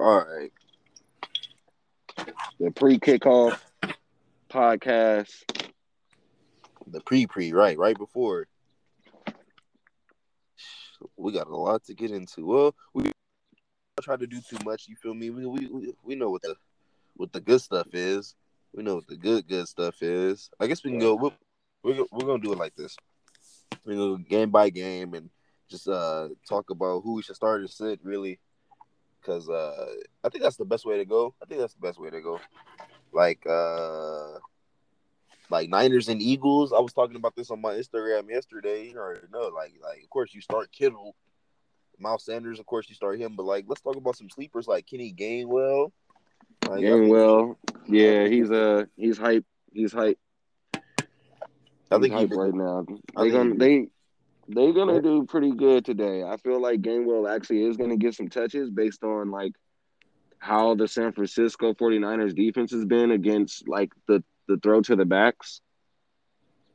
All right. The pre-kickoff podcast. The pre pre, right, right before. We got a lot to get into. Well, we try to do too much. You feel me? We we we know what the what the good stuff is. We know what the good good stuff is. I guess we can go. We're we're, we're gonna do it like this. We go game by game and just uh talk about who we should start and sit really, because uh I think that's the best way to go. I think that's the best way to go. Like uh like Niners and Eagles. I was talking about this on my Instagram yesterday. You already know, like, like of course you start Kittle, Miles Sanders. Of course you start him, but like let's talk about some sleepers like Kenny Gainwell. Like, I think Gainwell, yeah, he's uh he's hype. He's hype. I He's think he hype right now. They gonna he- they they gonna do pretty good today. I feel like Gainwell actually is gonna get some touches based on like how the San Francisco 49ers defense has been against like the the throw to the backs.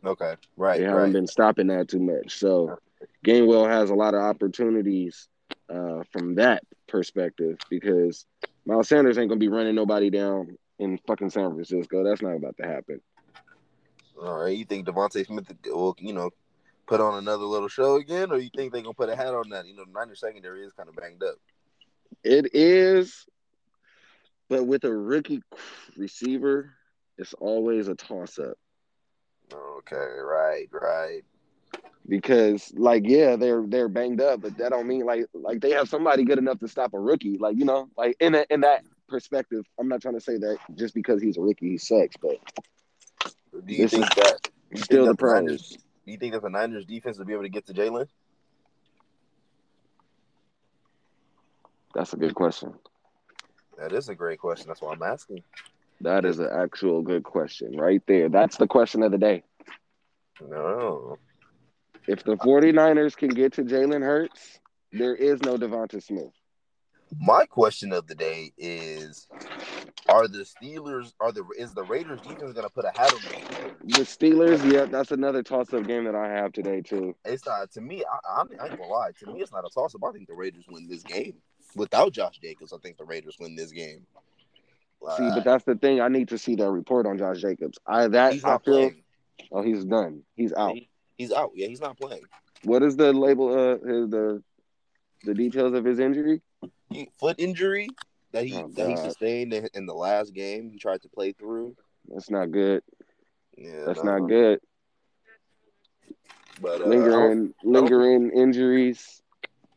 Okay, right, They haven't right. been stopping that too much. So Gainwell has a lot of opportunities uh, from that perspective because Miles Sanders ain't gonna be running nobody down in fucking San Francisco. That's not about to happen. All right, you think Devontae Smith will, you know, put on another little show again, or you think they're gonna put a hat on that? You know, the Niners secondary is kind of banged up. It is, but with a rookie receiver, it's always a toss up Okay, right, right. because, like, yeah, they're they're banged up, but that don't mean like like they have somebody good enough to stop a rookie. Like you know, like in a, in that perspective, I'm not trying to say that just because he's a rookie he sucks, but Do you This think is that? You still the think that pros. Niners, do you think that the Niners defense will be able to get to Jalen? That's a good question. That is a great question. That's why I'm asking. That is an actual good question right there. That's the question of the day. No. If the 49ers can get to Jalen Hurts, there is no DeVonta Smith. My question of the day is: Are the Steelers? Are the is the Raiders defense gonna put a hat on them? The Steelers, yeah, that's another toss-up game that I have today too. It's not to me. I, I'm, I ain't gonna lie. To me, it's not a toss up. I think the Raiders win this game without Josh Jacobs. I think the Raiders win this game. See, Uh, but that's the thing. I need to see that report on Josh Jacobs. I that I feel. playing. Oh, he's done. He's out. He- he's out. Yeah, he's not playing. What is the label? Uh, his, the the details of his injury? He, foot injury that he Oh, that he sustained in, the last game. He tried to play through. That's not good. Yeah, That's no, not good. But uh, Lingering, lingering injuries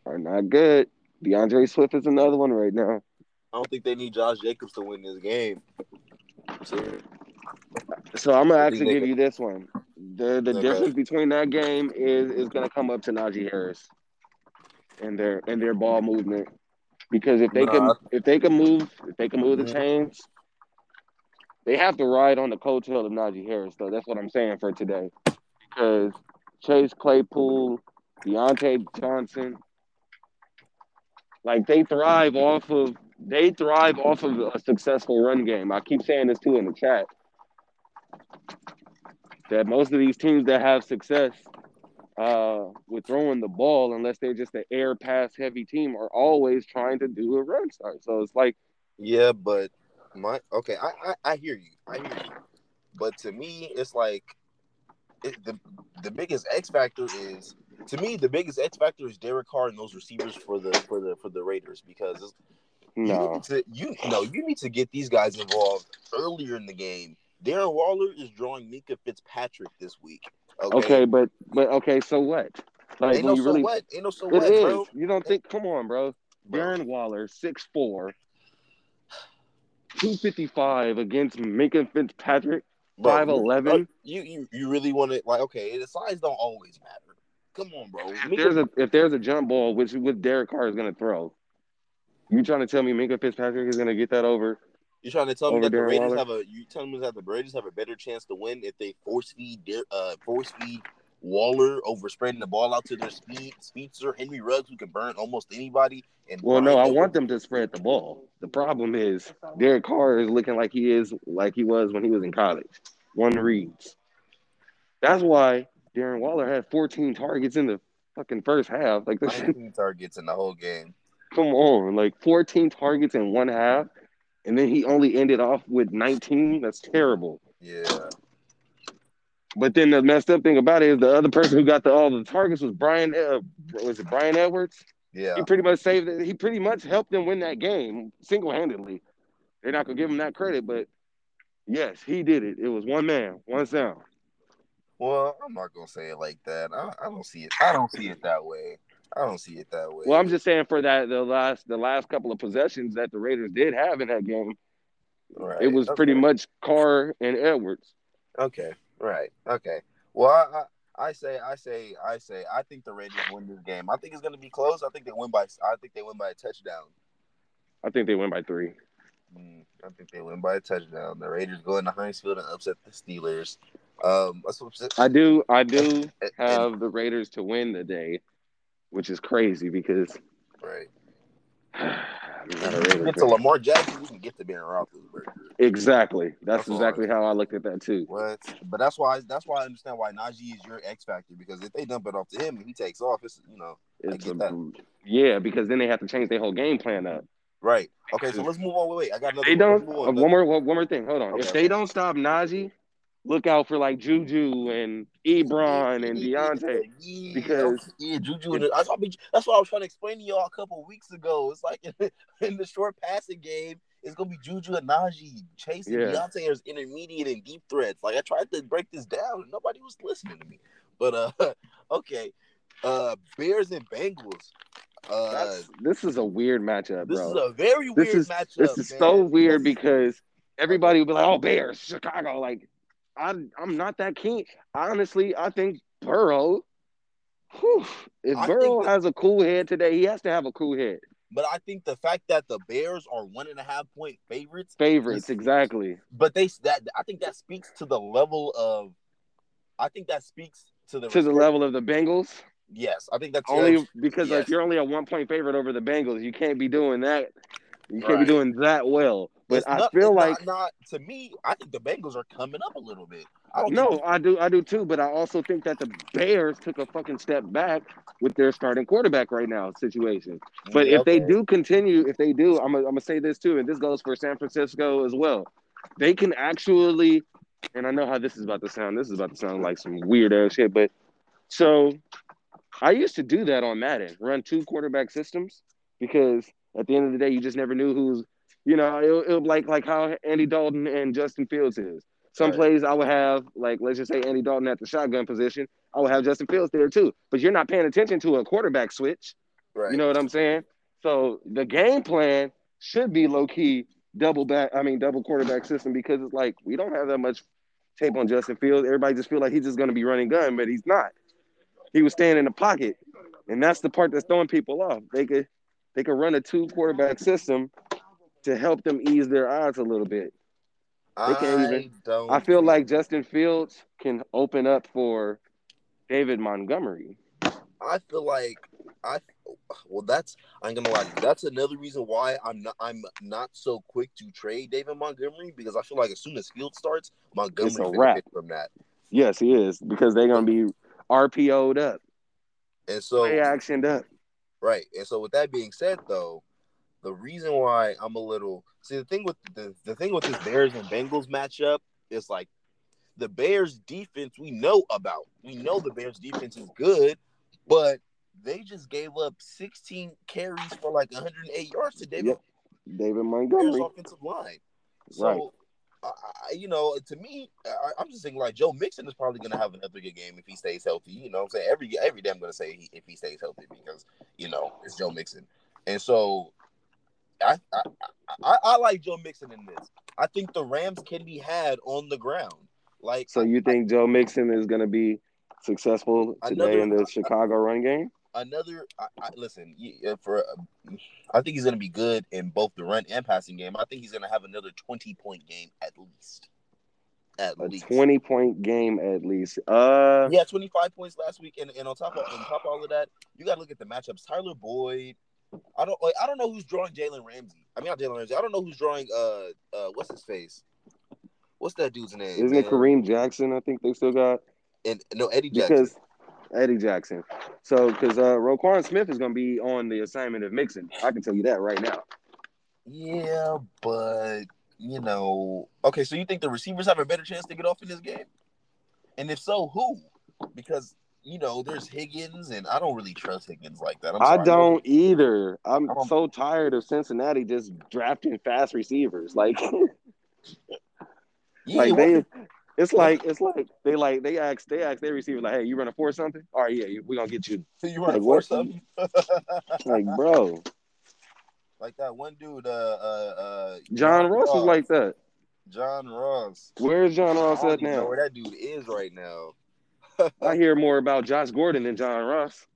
are not good. DeAndre Swift is another one right now. I don't think they need Josh Jacobs to win this game. So, So I'm gonna actually give could- you this one. The the Okay. difference between that game is is gonna come up to Najee Harris and their and their ball movement. Because if they can if they can move if they can move the chains, they have to ride on the coattail of Najee Harris though. That's what I'm saying for today. Because Chase Claypool, Diontae Johnson, like they thrive off of they thrive off of a successful run game. I keep saying this too in the chat. That most of these teams that have success uh, with throwing the ball, unless they're just an air pass heavy team, are always trying to do a run start. So it's like yeah, but my okay, I, I I hear you. I hear you. But to me, it's like it, the the biggest X factor is to me the biggest X factor is Derek Carr and those receivers for the for the for the Raiders because it's, you no. need to you no you need to get these guys involved earlier in the game. Darren Waller is drawing Minkah Fitzpatrick this week. Okay, Okay, but but okay, so what? Like ain't no you so really, what? Ain't no so it what, is. bro? You don't think? Come on, bro. Bro. Darren Waller, 6'4", 255 against Minkah Fitzpatrick, five you- uh, You you you really want to like okay? The size don't always matter. Come on, bro. If there's a if there's a jump ball, which with Derek Carr is gonna throw, you trying to tell me Minkah Fitzpatrick is gonna get that over? You're trying to tell me that the Raiders Waller? have a you telling me that the Raiders have a better chance to win if they force feed their uh force feed Waller over spreading the ball out to their speed speedster Henry Ruggs who can burn almost anybody and Well, no, I want them to spread the ball. The problem is Derek Carr is looking like he is like he was when he was in college. One reads. That's why Darren Waller had 14 targets in the fucking first half. Like this, 19 targets in the whole game. Come on, like 14 targets in one half, and then he only ended off with 19. That's terrible. Yeah. But then the messed up thing about it is the other person who got the, all the targets was Bryan. Uh, was it Bryan Edwards? Yeah. He pretty much saved it. He pretty much helped them win that game single handedly. They're not gonna give him that credit, but yes, he did it. It was one man, one sound. Well, I'm not gonna say it like that. I, I don't see it. I don't see it that way. I don't see it that way. Well, I'm just saying for that the last the last couple of possessions that the Raiders did have in that game, right. it was okay. pretty much Carr and Edwards. okay. Right. Okay. Well, I, I, I say, I say, I say, I think the Raiders win this game. I think it's gonna be close. I think they win by. I think they win by a touchdown. I think they win by three. Mm, I think they win by a touchdown. The Raiders go into Heinz Field and upset the Steelers. Um. I do I do have the Raiders to win the day, which is crazy because right. I'm a If we Raiders can get to. Lamar Jackson, we can get to Ben Roethlisberger. Exactly. That's, That's exactly how I looked at that too. What? But that's why. That's why I understand why Najee is your X factor because if they dump it off to him and he takes off, it's you know It's a- yeah, because then they have to change their whole game plan up. right. Okay, so let's move on. Wait, wait. I got another. They one. don't. Move uh, on. one more. One more thing. Hold on. Okay, if they don't stop Najee, look out for like Juju and Ebron and Diontae. Yeah, because- yeah, Juju. And that's, what I, that's what I was trying to explain to y'all a couple weeks ago. It's like in, in the short passing game, it's gonna be Juju and Najee chasing Yeah. Diontae as intermediate and deep threats. Like I tried to break this down, and nobody was listening to me. But uh, okay, uh, Bears and Bengals. Uh, That's, this is a weird matchup, this bro. is a very This weird is- matchup. this is man. so weird This- because everybody will be like, "Oh, Bears, Chicago." Like, I'm I'm not that keen. Honestly, I think Burrow. Whew, if I Burrow that- has a cool head today, he has to have a cool head. But I think the fact that the Bears are one and a half point favorites Favorites, exactly. but they that I think that speaks to the level of I think that speaks to the To the level of the Bengals, Yes, I think that's only because yes. if you're only a one point favorite over the Bengals, you can't be doing that. You can't Right. be doing that well. But It's I not- feel like not, not to me. I think the Bengals are coming up a little bit. I don't No, think I do, I do too. But I also think that the Bears took a fucking step back with their starting quarterback right now situation. But Yeah, if they do continue, if they do, I'm gonna, I'm gonna say this too, and this goes for San Francisco as well. They can actually, and I know how this is about to sound. This is about to sound like some weird ass shit, but so I used to do that on Madden, run two quarterback systems because at the end of the day, you just never knew who's, you know, it, it like like how Andy Dalton and Justin Fields is. Some Right. plays I would have, like let's just say Andy Dalton at the shotgun position, I would have Justin Fields there too. But you're not paying attention to a quarterback switch. right. You know what I'm saying? So the game plan should be low key double back. I mean double quarterback system because it's like we don't have that much tape on Justin Fields. Everybody just feel like he's just going to be running gun, but he's not. He was staying in the pocket, and that's the part that's throwing people off. They could they could run a two quarterback system to help them ease their odds a little bit. they can't I even- don't. I feel like Justin Fields can open up for David Montgomery. I feel like I. Well, that's I'm gonna lie. That's another reason why I'm not. I'm not so quick to trade David Montgomery because I feel like as soon as Field starts, Montgomery It's a benefits wrap. from that. Yes, he is because they're to be RPO'd up, And so play actioned up. Right. And so with that being said though, the reason why I'm a little see the thing with the, the thing with this Bears and Bengals matchup is like the Bears defense we know about. We know the Bears defense is good, but they just gave up 16 carries for like 108 yards to David Yep. David Montgomery. Bears offensive line. So Right. I, you know, to me, I, I'm just thinking like Joe Mixon is probably going to have another good game if he stays healthy. You know, what I'm saying every every day I'm going to say he, if he stays healthy because you know it's Joe Mixon, and so I I, I I like Joe Mixon in this. I think the Rams can be had on the ground. Like So you think Joe Mixon is going to be successful today Another- in the Chicago run game? Another I, I, listen uh, for uh, I think he's going to be good in both the run and passing game. I think he's going to have another 20 point game at least. At A least. 20 point game at least. Uh, Yeah, 25 points last week, and, and on top of on top of all of that, you got to look at the matchups. Tyler Boyd, I don't like, I don't know who's drawing Jalen Ramsey. I mean, not Jalen Ramsey. I don't know who's drawing uh uh what's his face. What's that dude's name? isn't it? Kareem Jackson? I think they still got And no Eddie Jackson. because Eddie Jackson. So, because uh, Roquan Smith is going to be on the assignment of Mixon. I can tell you that right now. Yeah, but you know, okay. So you think the receivers have a better chance to get off in this game? And if so, who? Because you know, there's Higgins, and I don't really trust Higgins like that. I don't either. I'm I'm- so tired of Cincinnati just drafting fast receivers. Like, Yeah, like they, it's like it's like they like they ask they ask their receiver like, hey, you running for something? All right, yeah, we gonna get you. you running like, for something? Like, bro, like that one dude, uh, uh, uh, John Ross was like that. John Ross. Where's John Ross at now? where that dude is right now. I hear more about Josh Gordon than John Ross.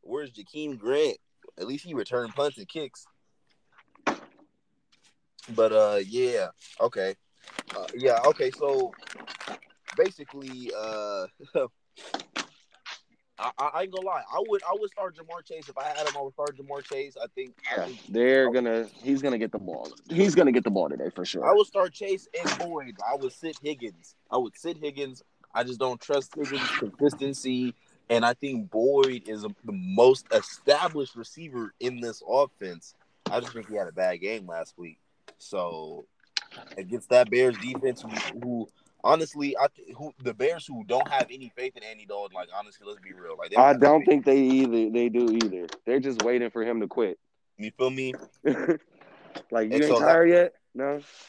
Where's Jakeem Grant? At least he returned punts and kicks. But uh, yeah, okay, uh, yeah, okay. So basically, uh, I, I I ain't gonna lie. I would I would start Ja'Marr Chase if I had him. I would start Ja'Marr Chase. I think I Yeah, think they're gonna. He's gonna get the ball. He's gonna get the ball today for sure. I would start Chase and Boyd. I would sit Higgins. I would sit Higgins. I just don't trust Higgins' consistency. And I think Boyd is a, the most established receiver in this offense. I just think he had a bad game last week. So against that Bears defense, who, who honestly, I who the Bears who don't have any faith in Andy Dalton. Like honestly, let's be real. Like I don't think they either. They do either. They're just waiting for him to quit. you feel me. like you And ain't so that- tired yet? No.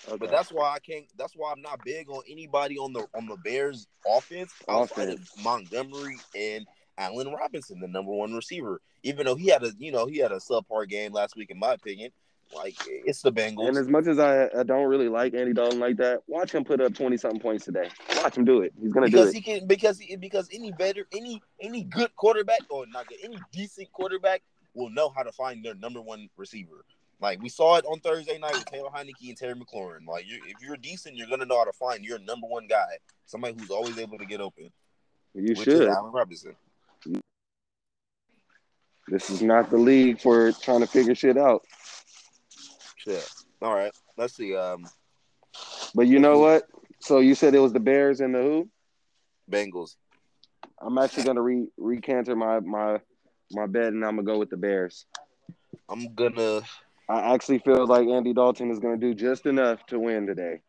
Okay. But that's why I can't. That's why I'm not big on anybody on the on the Bears offense Offense. of Montgomery and Allen Robinson, the number one receiver. Even though he had a you know he had a subpar game last week, in my opinion. Like it's the Bengals. And as much as I, I don't really like Andy Dalton like that, watch him put up twenty something points today. Watch him do it. He's gonna because do it. Because he can because he, because any better any any good quarterback or not good any decent quarterback will know how to find their number one receiver. Like we saw it on Thursday night with Taylor Heinicke and Terry McLaurin. Like you, if you're decent, you're gonna know how to find your number one guy, somebody who's always able to get open. You should. Allen Robinson. This is not the league for trying to figure shit out. Shit. All right. Let's see. Um, But you know what? So you said it was the Bears and the who? Bengals. I'm actually gonna re recanter my my my bet and I'm gonna go with the Bears. I'm gonna. I actually feel like Andy Dalton is gonna do just enough to win today.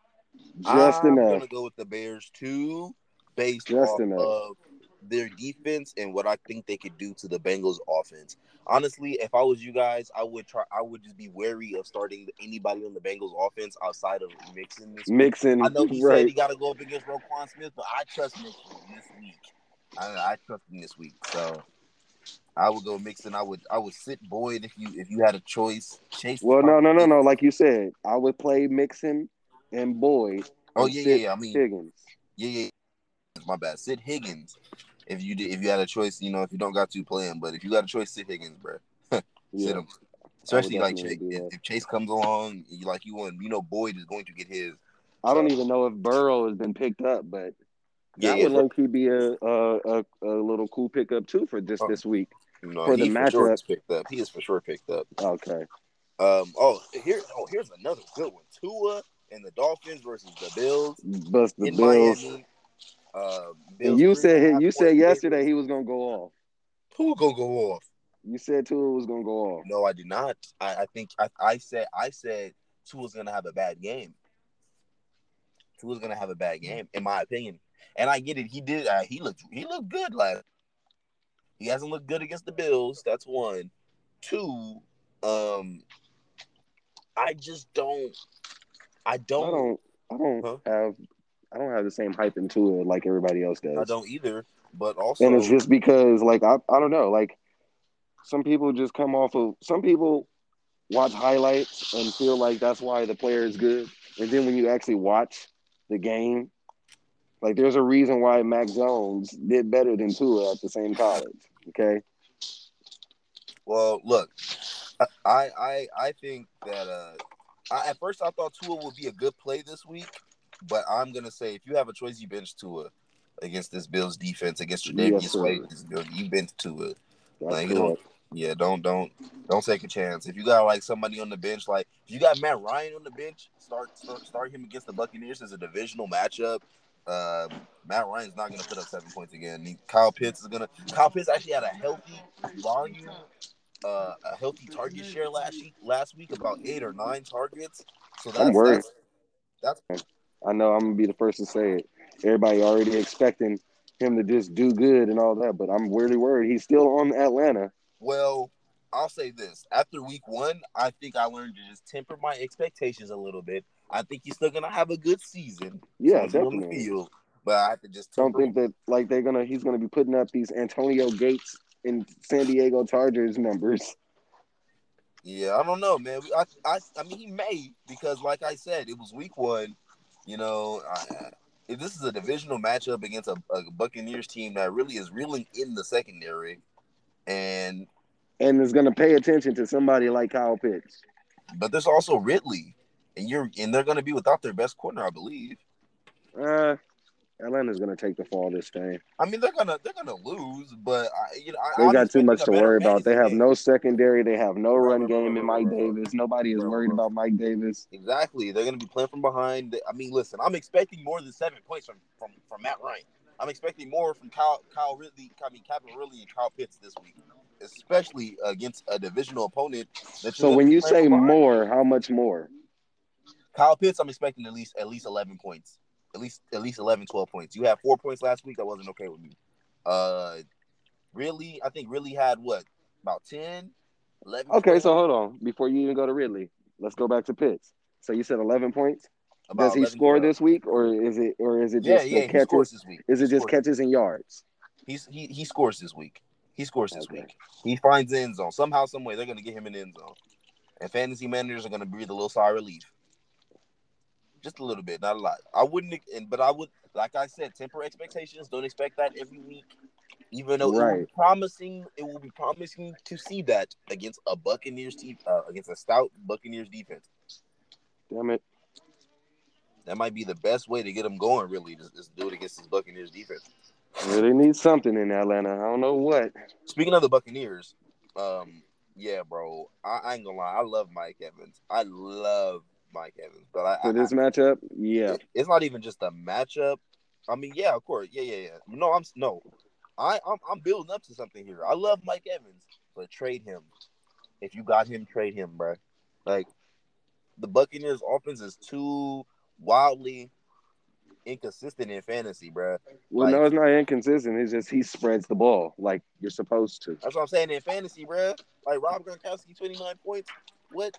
Just I'm enough. gonna go with the Bears too, based Just off enough. of their defense and what I think they could do to the Bengals offense. Honestly, if I was you guys, I would try. I would just be wary of starting anybody on the Bengals offense outside of Mixon this week. Mixing I know he said he got to go up against Roquan Smith, but I trust Mixon this week. I, I trust him this week, so I would go Mixon. I would I would sit Boyd if you if you had a choice. Chase. Well, no, no, no, no. Like you said, I would play Mixon and Boyd. Oh yeah, yeah, yeah. I mean, Higgins. yeah, yeah. My bad. Sit Higgins. If you did, if you had a choice, you know, if you don't got to play him, but if you got a choice, sit Higgins, bro. Yeah. Sit him. Especially like Chase, if, if Chase comes along, you like you want, you know, Boyd is going to get his. I don't even know if Burrow has been picked up, but Yeah, that yeah, would low key be a, a a a little cool pickup too for this Oh. this week. no, for the he for sure picked up. He is for sure picked up. Okay. Um. Oh, here. Oh, here's another good one. Tua and the Dolphins versus the Bills Bust the Bills. Miami. Uh, you three and a said you said yesterday he was gonna go off. Who gonna go off? You said Tua was gonna go off. No, I did not. I, I think I, I said I said Tua's gonna have a bad game. Tua's gonna have a bad game, in my opinion. And I get it. He did. Uh, he looked. He looked good last. He hasn't looked good against the Bills. That's one. Two. Um. I just don't. I I don't. don't I don't Huh? have I don't have the same hype into it like everybody else does. I don't either. But also, and it's just because like I, I don't know like some people just come off of some people watch highlights and feel like that's why the player is good and then when you actually watch the game like there's a reason why Mac Jones did better than Tua at the same college okay Well, look, I I I think that uh, I, at first I thought Tua would be a good play this week, but I'm gonna say if you have a choice, you bench Tua against this Bills defense against your Yes, Davius sir. White. this Bill- You bench Tua. that's Like, you don't- correct Yeah, don't don't don't take a chance. If you got like somebody on the bench, like if you got Matt Ryan on the bench, start start, start him against the Buccaneers as a divisional matchup. uh, Matt Ryan's not to put up seven points again. He, Kyle Pitts is to. Kyle Pitts actually had a healthy volume, uh, a healthy target share last week. Last week, about eight or nine targets. So that's. That's, that's I know I'm gonna be the first to say it. Everybody already expecting him to just do good and all that, but I'm really worried. He's still on Atlanta. well. I'll say this: after week one, I think I learned to just temper my expectations a little bit. I think he's still to have a good season. Yeah, definitely. field, but I have to just Don't think that like they're gonna he's gonna be putting up these Antonio Gates and San Diego Chargers numbers. Yeah, I don't know, man. I, I, I mean, he may because, like I said, it was week one. You know, I, if this is a divisional matchup against a, a Buccaneers team that really is reeling in the secondary, and And is gonna pay attention to somebody like Kyle Pitts. but there's also Ridley, and you're and they're going to be without their best corner, I believe. Uh Atlanta's gonna take the fall this game. I mean, they're gonna they're gonna lose, but I, you know, I, They got too much to worry about. They have game. no secondary. They have no run game in Mike. Davis. Nobody is worried about Mike Davis. Exactly. They're going to be playing from behind. I mean, listen, I'm expecting more than seven points from from, from Matt Ryan. I'm expecting more from Kyle Kyle Ridley, I mean Calvin Ridley and Kyle Pitts this week, especially against a divisional opponent. So when you say more, how much more? Kyle Pitts, I'm expecting at least at least 11 points, at least at least 11, 12 points. You had four points last week. That wasn't okay with me. Uh, really, I think really had what about 10, 11. Okay, 12? so hold on. Before you even go to Ridley, let's go back to Pitts. So you said eleven points. About Does he 11, score 12. this week, or is it, or is it just yeah, scores catches? this week. Is it just catches and yards? He's he he scores this week. He scores this Okay. week. He finds end zone somehow, some way. They're gonna get him in the end zone, and fantasy managers are gonna breathe a little sigh of relief, just a little bit, not a lot. I wouldn't, and but I would, like I said, temper expectations. Don't expect that every week, even though it will be promising. It will be promising to see that against a Buccaneers team, uh, against a stout Buccaneers defense. Damn it! That might be the best way to get them going. Really, just, just do it against this Buccaneers defense. Really need something in Atlanta. I don't know what. Speaking of the Buccaneers, um, yeah, bro, I, I ain't gonna lie, I love Mike Evans. I love Mike Evans, but I, For I, this matchup, yeah. it- it's not even just a matchup. I mean, yeah, of course, yeah, yeah, yeah. No, I'm no, I, I'm, I'm building up to something here. I love Mike Evans, but trade him. If you got him, trade him, bro. Like the Buccaneers' offense is too wildly inconsistent in fantasy, bro. Well, Like- no, it's not inconsistent. It's just he spreads the ball like you're supposed to. That's what I'm saying in fantasy, bro. Like Rob Gronkowski, 29 points. What?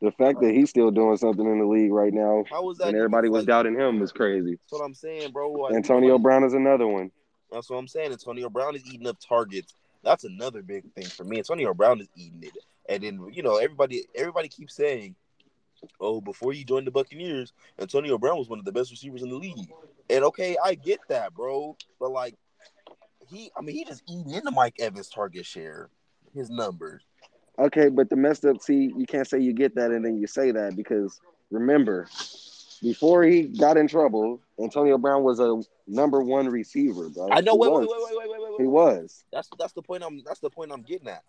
The fact that he's still doing something in the league right now, How was that? and everybody was like, doubting him, was crazy. That's what I'm saying, bro. Like, Antonio nobody- Brown is another one. That's what I'm saying. Antonio Brown is eating up targets. That's another big thing for me. Antonio Brown is eating it, and then you know everybody. Everybody keeps saying, "Oh, before you joined the Buccaneers, Antonio Brown was one of the best receivers in the league." And okay, I get that, bro. But like, he, I mean, he just eating into Mike Evans' target share, his numbers. Okay, but the messed up. See, you can't say you get that and then you say that because remember, before he got in trouble, Antonio Brown was a number one receiver, bro. I know. Wait, wait, wait, wait, wait, wait, wait. He was. That's that's the point. I'm. That's the point I'm getting at.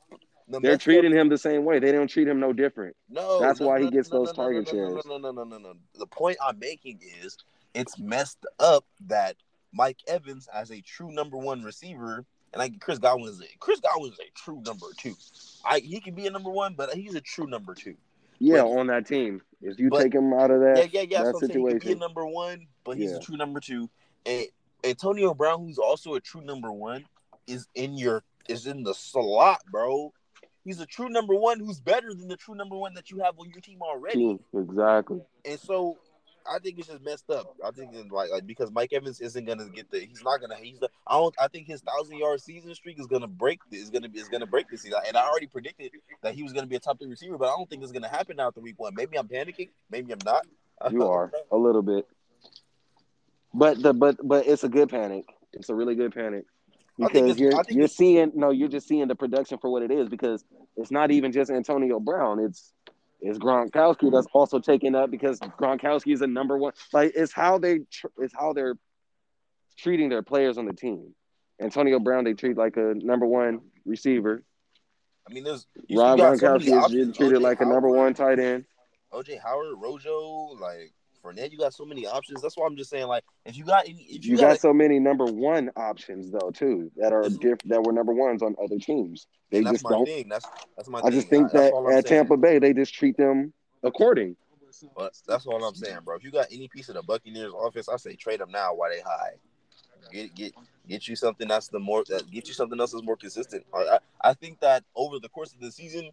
The They're messed up- treating him the same way. They don't treat him no different. No, That's no, why he gets no, those no, no, target no, no, shares. No, no, no, no, no, no. The point I'm making is it's messed up that Mike Evans as a true number one receiver, and like Chris Godwin is a Chris Godwin is a true number two. I he can be a number one, but he's a true number two. Yeah, But- on that team. If you but- take him out of that, yeah, yeah, yeah. that So I'm saying he can be a number one, but he's Yeah. a true number two. And Antonio Brown, who's also a true number one, is in your is in the slot, bro. He's a true number one who's better than the true number one that you have on your team already. Exactly. And so I think it's just messed up. I think it's like, like because Mike Evans isn't gonna get the he's not gonna he's the I don't I think his thousand yard season streak is gonna break is gonna be is gonna break this season. And I already predicted that he was gonna be a top three receiver, but I don't think it's gonna happen after week one. Maybe I'm panicking, maybe I'm not. You are a little bit. But the but but it's a good panic. It's a really good panic. Because you're you're seeing no, you're just seeing the production for what it is because it's not even just Antonio Brown. It's it's Gronkowski that's also taking up because Gronkowski is a number one. Like it's how they tr- it's how they're treating their players on the team. Antonio Brown they treat like a number one receiver. I mean there's Rob got so Gronkowski is treated like a number one tight end. OJ Howard, Rojo, like Fournette. You got so many options. That's why I'm just saying, like, if you got, any, if you, you, got, got, so many number one options though too that are This is- diff- that were number ones on other teams. They that's just my don't. thing. That's that's my. I thing. just think that's that at saying. Tampa Bay they just treat them according. But that's all I'm saying, bro. If you got any piece of the Buccaneers offense, I say trade them now while they high. Get get get you something that's the more that get you something else that's more consistent. I, I I think that over the course of the season,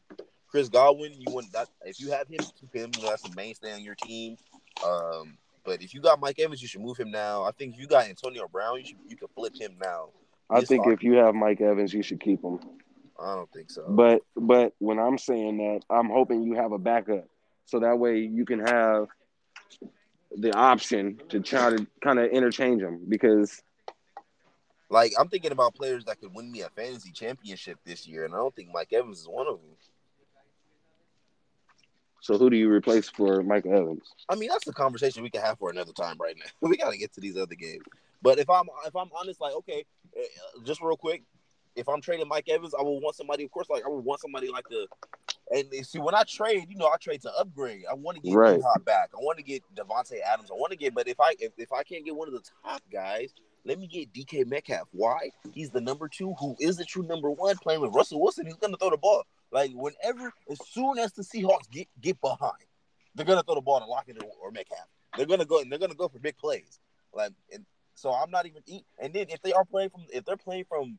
Chris Godwin, you want that if you have him, keep him. You know, that's a mainstay on your team. Um, but if you got Mike Evans, you should move him now. I think if you got Antonio Brown, you should you could flip him now. I He's think if you have Mike Evans, you should keep him. I don't think so. But but when I'm saying that, I'm hoping you have a backup, so that way you can have the option to try to kind of interchange them. Because like I'm thinking about players that could win me a fantasy championship this year, and I don't think Mike Evans is one of them. So who do you replace for Mike Evans? I mean, that's the conversation we can have for another time right now. we got to get to these other games. But if I'm if I'm honest, like okay, uh, just real quick, if I'm trading Mike Evans, I will want somebody, of course, like I would want somebody like the. And see, when I trade, you know, I trade to upgrade. I want to get Right. Back. I want to get Davante Adams. I want to get, but if I if, if I can't get one of the top guys, let me get DK Metcalf. Why? He's the number two, who is the true number one, playing with Russell Wilson. He's gonna throw the ball. Like whenever, as soon as the Seahawks get get behind, they're gonna throw the ball to Lockett or, or Metcalf. They're gonna go and they're gonna go for big plays. Like, and so I'm not even eat. And then if they are playing from, if they're playing from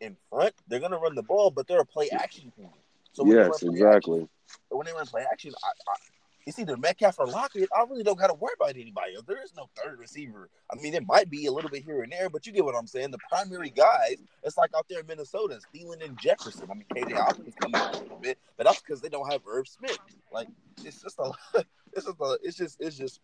in front, they're gonna run the ball, but they're a play action team. So when they yes, exactly. action- when they run play action, I, it's either Metcalf or Lockett. I really don't got to worry about anybody else. There is no third receiver. I mean, it might be a little bit here and there, but you get what I'm saying. The primary guys, it's like out there in Minnesota, Thielen and Jefferson. I mean, KJ Osborne's coming up a little bit, but that's because they don't have Irv Smith. Like, it's just a, it's just a, it's just, it's just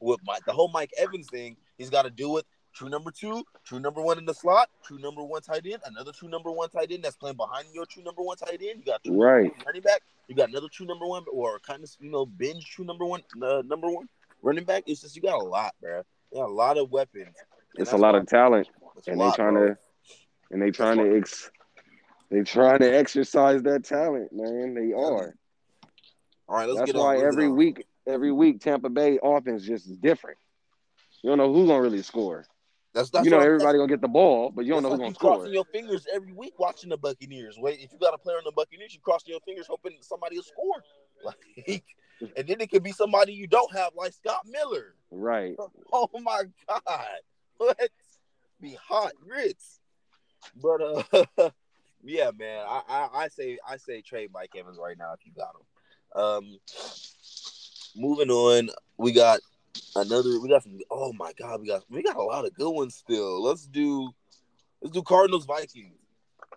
with Mike, the whole Mike Evans thing. He's got to do with true number two, true number one in the slot, true number one tight end, another true number one tight end that's playing behind your true number one tight end. You got true Right. running back. You got another true number one, or kind of you know binge true number one, uh, number one running back. It's just you got a lot, bro. You got a lot of weapons. It's a lot of talent, and they lot, trying bro. to and they trying to ex, they trying to exercise that talent, man. They are. All right, let's That's get on. why moving every week, every week, Tampa Bay offense just is different. You don't know who's gonna really score. That's, that's you know everybody gonna get the ball, but you don't know like who's gonna score. crossing your fingers every week watching the Buccaneers. Wait, if you got a player on the Buccaneers, you crossing your fingers hoping somebody will score. Like, and then it could be somebody you don't have, like Scott Miller. Right. Oh my god, what? Be hot grits. But uh, yeah, man, I, I I say I say trade Mike Evans right now if you got him. Um, moving on, we got another. We got some. Oh my god, we got we got a lot of good ones still. Let's do let's do Cardinals Vikings.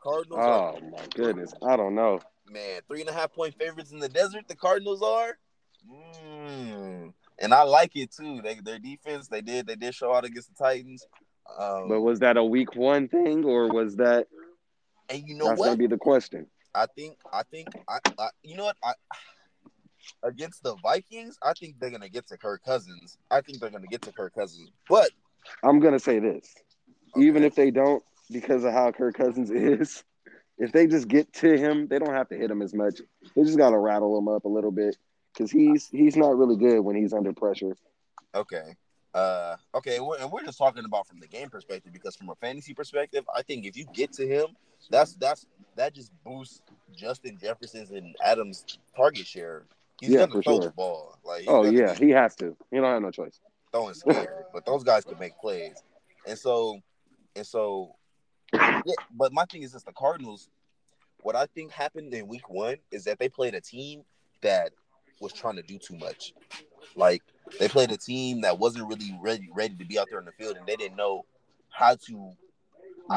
Cardinals Oh my goodness. I don't know. man three and a half point favorites in the desert. The Cardinals are. Mm. And I like it too. They their defense they did they did show out against the Titans. Um, But was that a week one thing or was that and you know that's what? gonna be the question? I think I think I, I you know what I against the Vikings, I think they're gonna get to Kirk Cousins. I think they're gonna get to Kirk Cousins. But I'm gonna say this. Even if they don't, because of how Kirk Cousins is, if they just get to him, they don't have to hit him as much. They just gotta rattle him up a little bit. Because he's he's not really good when he's under pressure. okay. Uh, okay, we're, and we're just talking about from the game perspective because from a fantasy perspective, I think if you get to him, that's that's that just boosts Justin Jefferson's and Adams' target share. He's Yeah, gonna for throw sure. the ball. Like, Oh yeah, be- he has to. He don't have no choice. throwing scared, but those guys can make plays. And so, and so, yeah. But my thing is, this: the Cardinals. What I think happened in Week One is that they played a team that was trying to do too much. Like they played a team that wasn't really ready ready to be out there in the field, and they didn't know how to.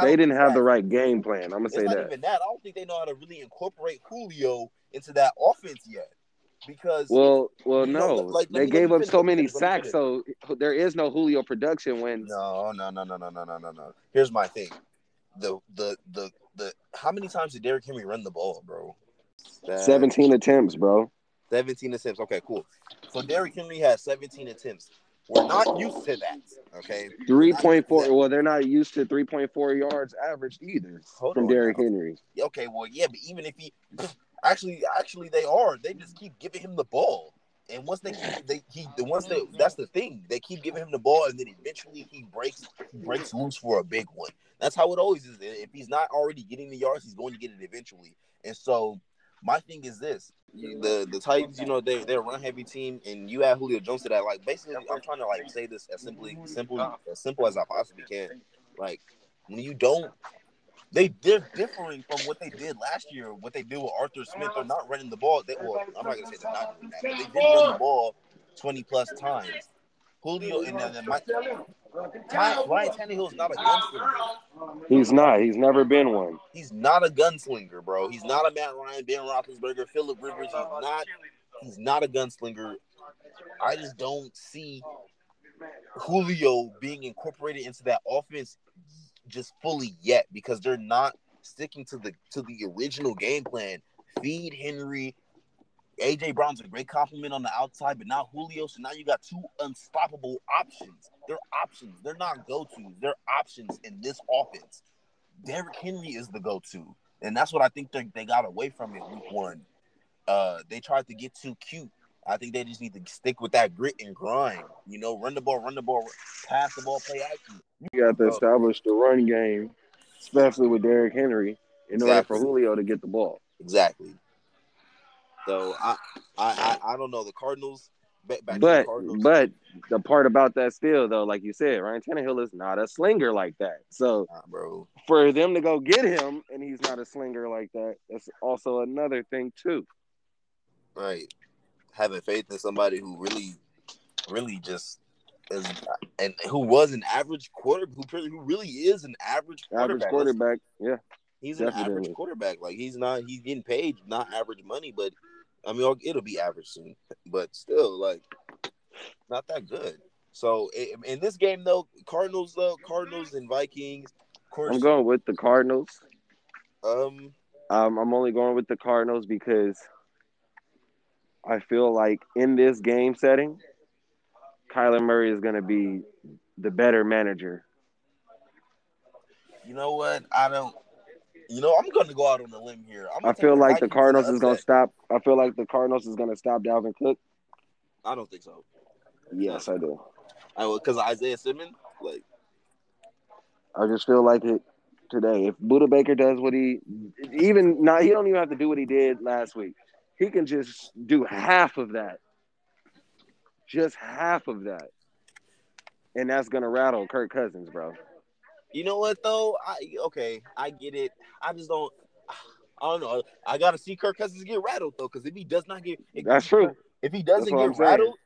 They didn't have that- the right game plan. I'm gonna It's say that. even that. I don't think they know how to really incorporate Julio into that offense yet, because Well, well, You know, no. like, they me- gave up finish, so many finish, let me sacks, so there is no Julio production when No, no, no, no, no, no, no, no, no. Here's my thing. The the the the how many times did Derrick Henry run the ball, bro? That- 17 attempts, bro. 17 attempts. Okay, cool. So Derrick Henry has 17 attempts. We're not used to that. Okay. Three point four. Well, they're not used to three point four yards averaged either Hold from Derrick. Henry. Okay, well, yeah, but even if he actually actually they are, they just keep giving him the ball. and once they keep they he the once they that's the thing they keep giving him the ball and then eventually he breaks he breaks loose for a big one. That's how it always is. If he's not already getting the yards, he's going to get it eventually. And so my thing is this: the the Titans, you know, they they're a run heavy team, and you add Julio Jones to that. Like basically, I'm trying to like say this as simply simple as simple as I possibly can. Like when you don't they they're differing from what they did last year. What they did with Arthur Smith, they're not running the ball. They, well, I'm not gonna say they're not doing that, but they did run the ball 20 plus times. Julio and then Mike, Ty, Ryan Tannehill is not a gunslinger. He's not. He's never been one. He's not a gunslinger, bro. He's not a Matt Ryan, Ben Roethlisberger, Philip Rivers. He's not. He's not a gunslinger. I just don't see Julio being incorporated into that offense just fully yet because they're not sticking to the to the original game plan. Feed Henry. AJ Brown's a great compliment on the outside, but now Julio. So now you got two unstoppable options. They're options. They're not go-tos. They're options in this offense. Derrick Henry is the go-to, and that's what I think they they got away from it week one. Uh, they tried to get too cute. I think they just need to stick with that grit and grind. You know, run the ball, run the ball, pass the ball, play action. You got to oh. establish the run game, especially with Derrick Henry, in exactly. order for Julio to get the ball. Exactly. So I, I, I, I don't know the Cardinals. Back, back but the Cardinals. but the part about that still though, like you said, Ryan Tannehill is not a slinger like that. So, nah, bro, for them to go get him and he's not a slinger like that, that's also another thing too. Right having faith in somebody who really, really just is, and who was an average quarter, who who really is an average quarterback. Average quarterback, yeah. He's definitely. an average quarterback. Like he's not, he's getting paid not average money, but I mean it'll be average soon. But still, like not that good. So in this game though, Cardinals though, Cardinals and Vikings. Course, I'm going with the Cardinals. Um, um, I'm only going with the Cardinals because I feel like in this game setting, Kyler Murray is going to be the better manager. You know what? I don't. You know, I'm going to go out on a limb here. I feel like the Cardinals is going to stop. I feel like the Cardinals is going to stop Dalvin Cook. I don't think so. Yes, I do. I because Isaiah Simmons, like, I just feel like it today. If Budda Baker does what he, even not, he don't even have to do what he did last week he can just do half of that. Just half of that. And that's gonna rattle Kirk Cousins, bro. You know what though? I okay, I get it. I just don't I don't know. I gotta see Kirk Cousins get rattled though, because if he does not get that's true. If he doesn't get rattled,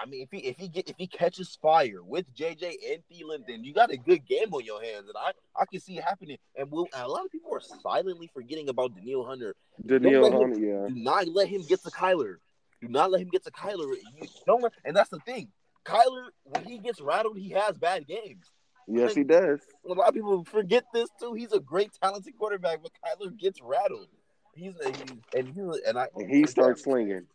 I mean, if he if he get if he catches fire with JJ and Thielen, then you got a good game on your hands, and I I can see it happening. And, we'll, and a lot of people are silently forgetting about Danielle Hunter. Danielle Hunter, yeah. Do not let him get to Kyler. Do not let him get to Kyler. You don't let, and that's the thing. Kyler, when he gets rattled, he has bad games. Yes, he does. A lot of people forget this too. He's a great, talented quarterback, but Kyler gets rattled. He's, he's and he and I. And he starts slinging.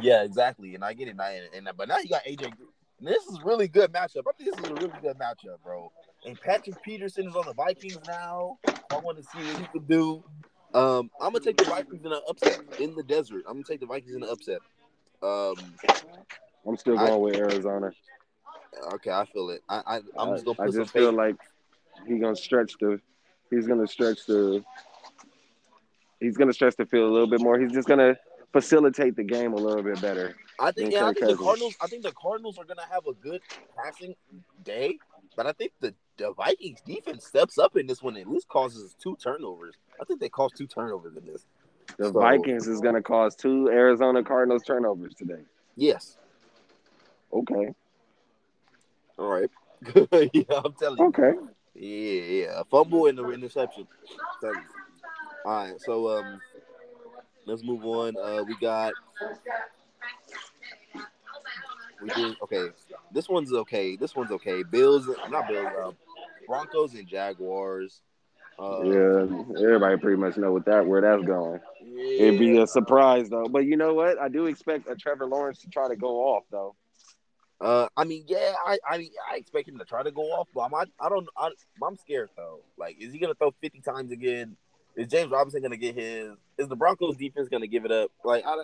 Yeah, exactly. And I get it. And, I, and but now you got AJ. This is really good matchup. I think this is a really good matchup, bro. And Patrick Peterson is on the Vikings now. I want to see what he can do. Um, I'm gonna take the Vikings in an upset in the desert. I'm gonna take the Vikings in an upset. Um, I'm still going I, with Arizona. Okay, I feel it. I, I am just gonna. I just feel like he's gonna stretch the. He's gonna stretch the. He's gonna stretch the field a little bit more. He's just gonna facilitate the game a little bit better. I think yeah, I think the Cardinals. I think the Cardinals are gonna have a good passing day, but I think the, the Vikings defense steps up in this one. At least causes two turnovers. I think they caused two turnovers in this. The so, Vikings is gonna cause two Arizona Cardinals turnovers today. Yes. Okay. All right. yeah, I'm telling you. Okay. Yeah, yeah. A fumble and the interception. All right. So um let's move on. Uh, we got. We did okay. This one's okay. This one's okay. Bills, not Bills. Um, Broncos and Jaguars. Uh, yeah, everybody pretty much know what that where that's going. Yeah. It'd be a surprise though. But you know what? I do expect a Trevor Lawrence to try to go off though. Uh, I mean, yeah, I, I mean, I expect him to try to go off, but I'm, I, I don't, I, I'm scared though. Like, is he gonna throw 50 times again? Is James Robinson gonna get his? Is the Broncos defense gonna give it up? Like, I,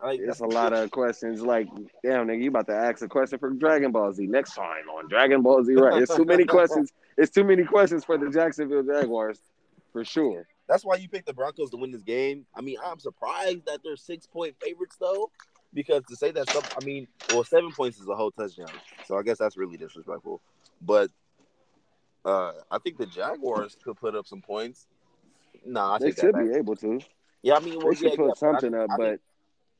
I, like It's a lot of questions. Like, damn, nigga, you about to ask a question for Dragon Ball Z next time on Dragon Ball Z, right? It's too many questions. It's too many questions for the Jacksonville Jaguars, for sure. That's why you picked the Broncos to win this game. I mean, I'm surprised that they're six point favorites though, because to say that, some, I mean, well, seven points is a whole touchdown, so I guess that's really disrespectful. But uh, I think the Jaguars could put up some points. Nah, I They should be able to. Yeah, I mean, well, They should yeah, put yeah, something I, up, I but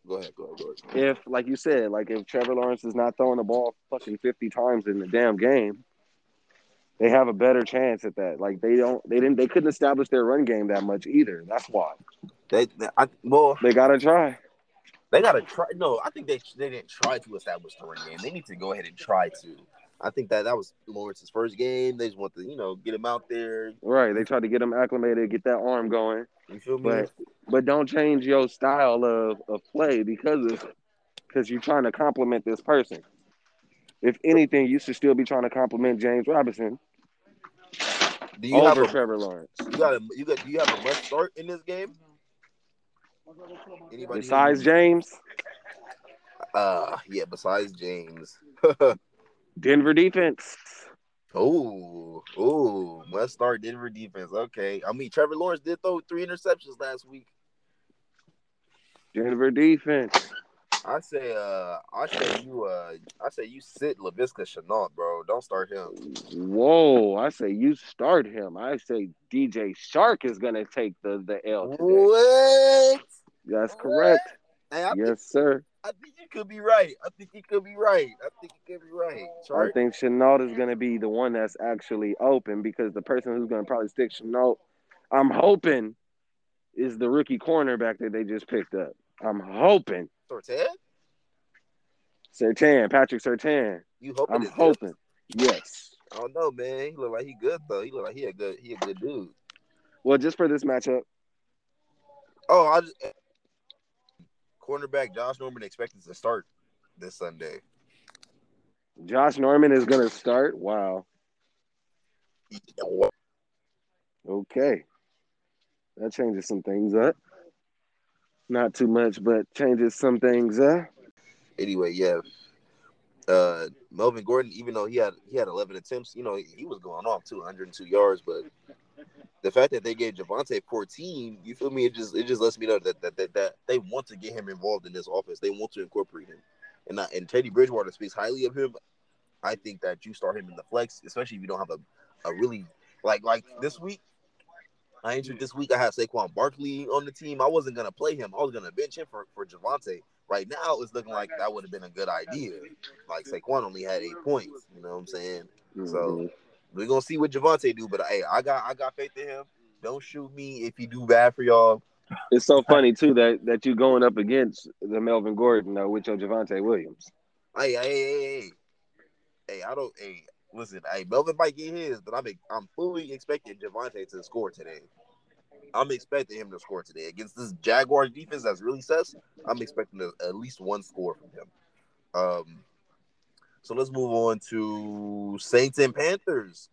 go ahead, go ahead, go ahead. if, like you said, like if Trevor Lawrence is not throwing the ball fucking fifty times in the damn game, they have a better chance at that. Like they don't, they didn't, they couldn't establish their run game that much either. That's why They, they I, well, they gotta try. they gotta try. No, I think they they didn't try to establish the run game. They need to go ahead and try to. I think that that was Lawrence's first game. They just want to, you know, get him out there. Right? They tried to get him acclimated, get that arm going, You feel me? but but don't change your style of, of play because of because you're trying to compliment this person. If anything, you should still be trying to compliment James Robinson Do you have a Trevor Lawrence. you got a you got do you have a must start in this game? Anybody? Besides James, uh yeah, besides James. Denver defense. oh, oh, must start Denver defense. Okay, I mean Trevor Lawrence did throw three interceptions last week. Denver defense. I say, uh, I say you, uh, I say you sit Laviska Shenault, bro. Don't start him. Whoa! I say you start him. I say DJ Chark is gonna take the the L. Today. What? That's correct. Hey, I, think, Yes, sir. I think you could be right. I think you could be right. I think you could be right. I think Shenault is gonna be the one that's actually open because the person who's gonna probably stick Shenault, I'm hoping, is the rookie cornerback that they just picked up. I'm hoping Sorted? Surtain, Patrick Surtain. You hoping? I'm it's good? hoping. Yes. I don't know, man. He look like he good though. He look like he a good, he a good dude. Well, just for this matchup, Oh, I just cornerback Josh Norman expected to start this Sunday. Josh Norman is gonna start. Wow. Okay. That changes some things up. Not too much, but changes some things up. Anyway, yeah. Uh, Melvin Gordon, even though he had he had 11 attempts, you know, he, he was going off 202 yards. But the fact that they gave Javonte 14, you feel me? It just it just lets me know that that, that, that they want to get him involved in this offense. They want to incorporate him, and I, and Teddy Bridgewater speaks highly of him. I think that you start him in the flex, especially if you don't have a, a really like like this week. I entered this week. I had Saquon Barkley on the team. I wasn't gonna play him. I was gonna bench him for for Javonte. Right now, it's looking like that would have been a good idea. Like Saquon only had eight points. You know what I'm saying? So Mhm. We're gonna see what Javonte do. But hey, I got I got faith in him. Don't shoot me if he do bad for y'all. it's so funny too that that you going up against the Melvin Gordon though with your Javonte Williams. Hey, hey, hey, hey, hey. I don't. Hey, listen. Hey, Melvin might get his, but I'm I'm fully expecting Javonte to score today. I'm expecting him to score today against this Jaguars defense that's really sus. I'm expecting a, at least one score from him. Um, so let's move on to Saints and Panthers.